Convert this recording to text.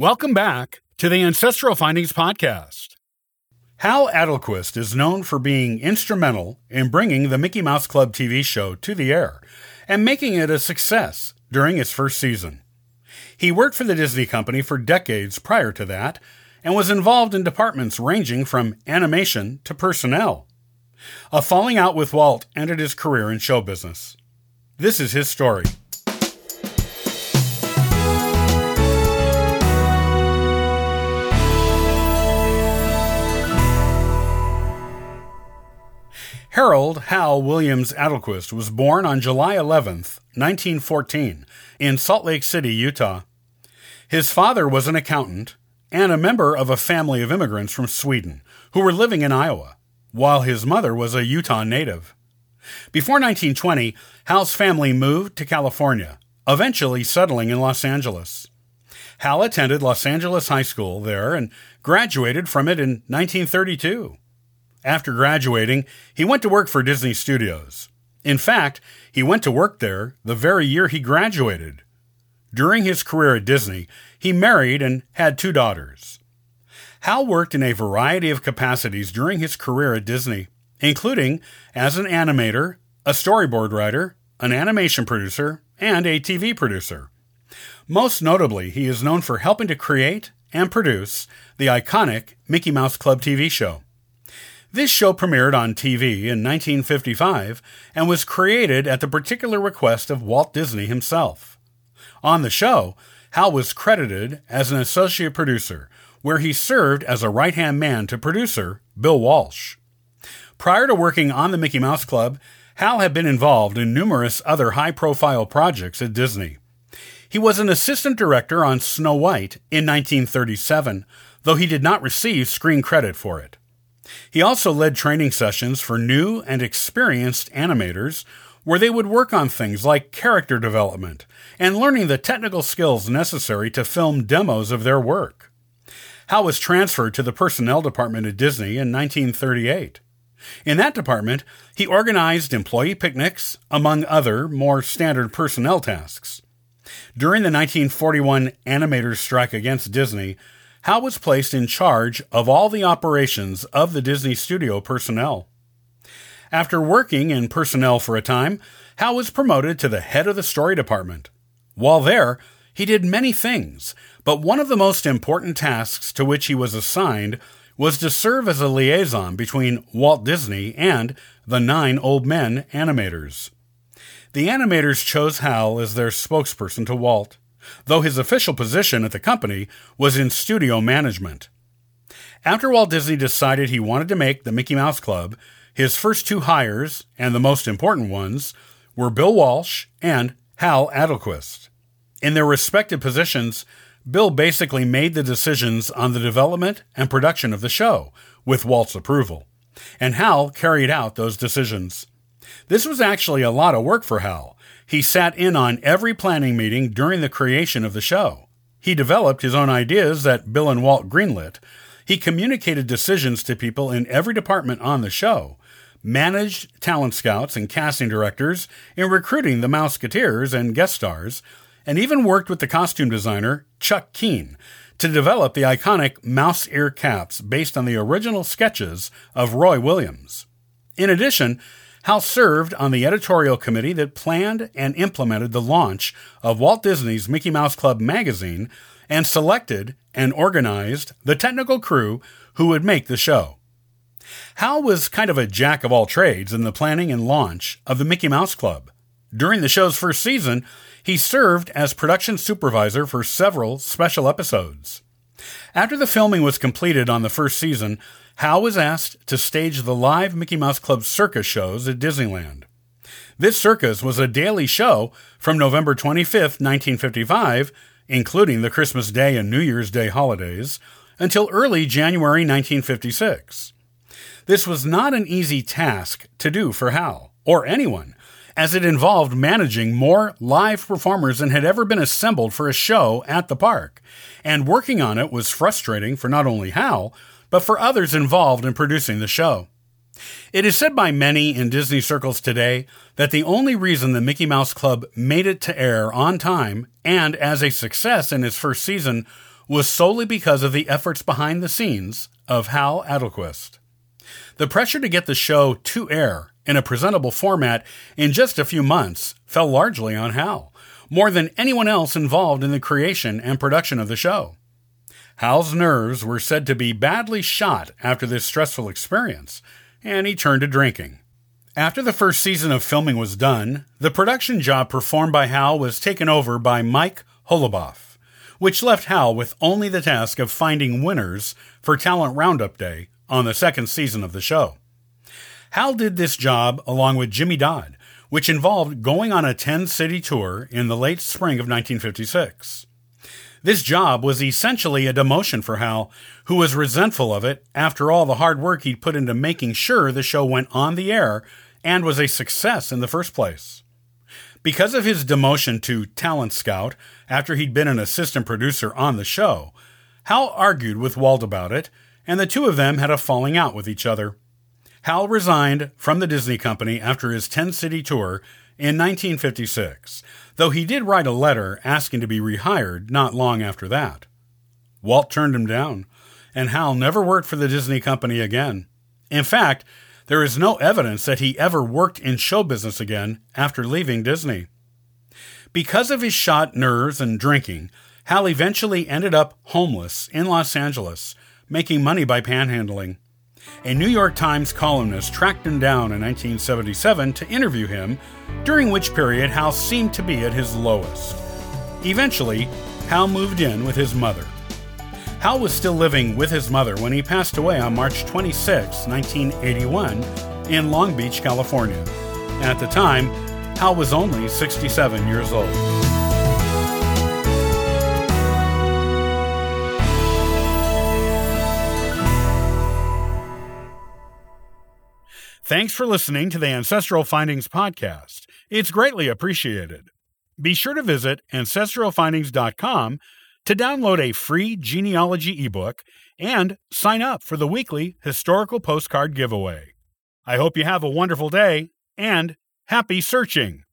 Welcome back to the Ancestral Findings Podcast. Hal Adelquist is known for being instrumental in bringing the Mickey Mouse Club TV show to the air and making it a success during its first season. He worked for the Disney Company for decades prior to that and was involved in departments ranging from animation to personnel. A falling out with Walt ended his career in show business. This is his story. Harold Hal Williams Adelquist was born on July 11, 1914, in Salt Lake City, Utah. His father was an accountant and a member of a family of immigrants from Sweden who were living in Iowa, while his mother was a Utah native. Before 1920, Hal's family moved to California, eventually settling in Los Angeles. Hal attended Los Angeles High School there and graduated from it in 1932. After graduating, he went to work for Disney Studios. In fact, he went to work there the very year he graduated. During his career at Disney, he married and had two daughters. Hal worked in a variety of capacities during his career at Disney, including as an animator, a storyboard writer, an animation producer, and a TV producer. Most notably, he is known for helping to create and produce the iconic Mickey Mouse Club TV show. This show premiered on TV in 1955 and was created at the particular request of Walt Disney himself. On the show, Hal was credited as an associate producer, where he served as a right hand man to producer Bill Walsh. Prior to working on the Mickey Mouse Club, Hal had been involved in numerous other high profile projects at Disney. He was an assistant director on Snow White in 1937, though he did not receive screen credit for it. He also led training sessions for new and experienced animators where they would work on things like character development and learning the technical skills necessary to film demos of their work. Hal was transferred to the personnel department at Disney in 1938. In that department, he organized employee picnics, among other more standard personnel tasks. During the 1941 animators' strike against Disney, Hal was placed in charge of all the operations of the Disney studio personnel. After working in personnel for a time, Hal was promoted to the head of the story department. While there, he did many things, but one of the most important tasks to which he was assigned was to serve as a liaison between Walt Disney and the nine old men animators. The animators chose Hal as their spokesperson to Walt though his official position at the company was in studio management. After Walt Disney decided he wanted to make the Mickey Mouse Club, his first two hires, and the most important ones, were Bill Walsh and Hal Adelquist. In their respective positions, Bill basically made the decisions on the development and production of the show, with Walt's approval, and Hal carried out those decisions. This was actually a lot of work for Hal, he sat in on every planning meeting during the creation of the show. He developed his own ideas that Bill and Walt greenlit. He communicated decisions to people in every department on the show, managed talent scouts and casting directors in recruiting the Mouseketeers and guest stars, and even worked with the costume designer, Chuck Keehne, to develop the iconic mouse ear caps based on the original sketches of Roy Williams. In addition, Hal served on the editorial committee that planned and implemented the launch of Walt Disney's Mickey Mouse Club magazine and selected and organized the technical crew who would make the show. Hal was kind of a jack of all trades in the planning and launch of the Mickey Mouse Club. During the show's first season, he served as production supervisor for several special episodes. After the filming was completed on the first season, Hal was asked to stage the live Mickey Mouse Club circus shows at Disneyland. This circus was a daily show from November 25, 1955, including the Christmas Day and New Year's Day holidays, until early January 1956. This was not an easy task to do for Hal, or anyone, as it involved managing more live performers than had ever been assembled for a show at the park, and working on it was frustrating for not only Hal, but for others involved in producing the show. It is said by many in Disney circles today that the only reason the Mickey Mouse Club made it to air on time and as a success in its first season was solely because of the efforts behind the scenes of Hal Adelquist. The pressure to get the show to air in a presentable format in just a few months fell largely on Hal, more than anyone else involved in the creation and production of the show. Hal's nerves were said to be badly shot after this stressful experience, and he turned to drinking. After the first season of filming was done, the production job performed by Hal was taken over by Mike Holoboff, which left Hal with only the task of finding winners for Talent Roundup Day on the second season of the show. Hal did this job along with Jimmy Dodd, which involved going on a 10 city tour in the late spring of 1956. This job was essentially a demotion for Hal, who was resentful of it after all the hard work he'd put into making sure the show went on the air and was a success in the first place. Because of his demotion to talent scout after he'd been an assistant producer on the show, Hal argued with Walt about it, and the two of them had a falling out with each other. Hal resigned from the Disney Company after his 10 city tour in 1956, though he did write a letter asking to be rehired not long after that. Walt turned him down, and Hal never worked for the Disney Company again. In fact, there is no evidence that he ever worked in show business again after leaving Disney. Because of his shot nerves and drinking, Hal eventually ended up homeless in Los Angeles, making money by panhandling. A New York Times columnist tracked him down in 1977 to interview him, during which period Hal seemed to be at his lowest. Eventually, Hal moved in with his mother. Hal was still living with his mother when he passed away on March 26, 1981, in Long Beach, California. At the time, Hal was only 67 years old. Thanks for listening to the Ancestral Findings podcast. It's greatly appreciated. Be sure to visit ancestralfindings.com to download a free genealogy ebook and sign up for the weekly historical postcard giveaway. I hope you have a wonderful day and happy searching!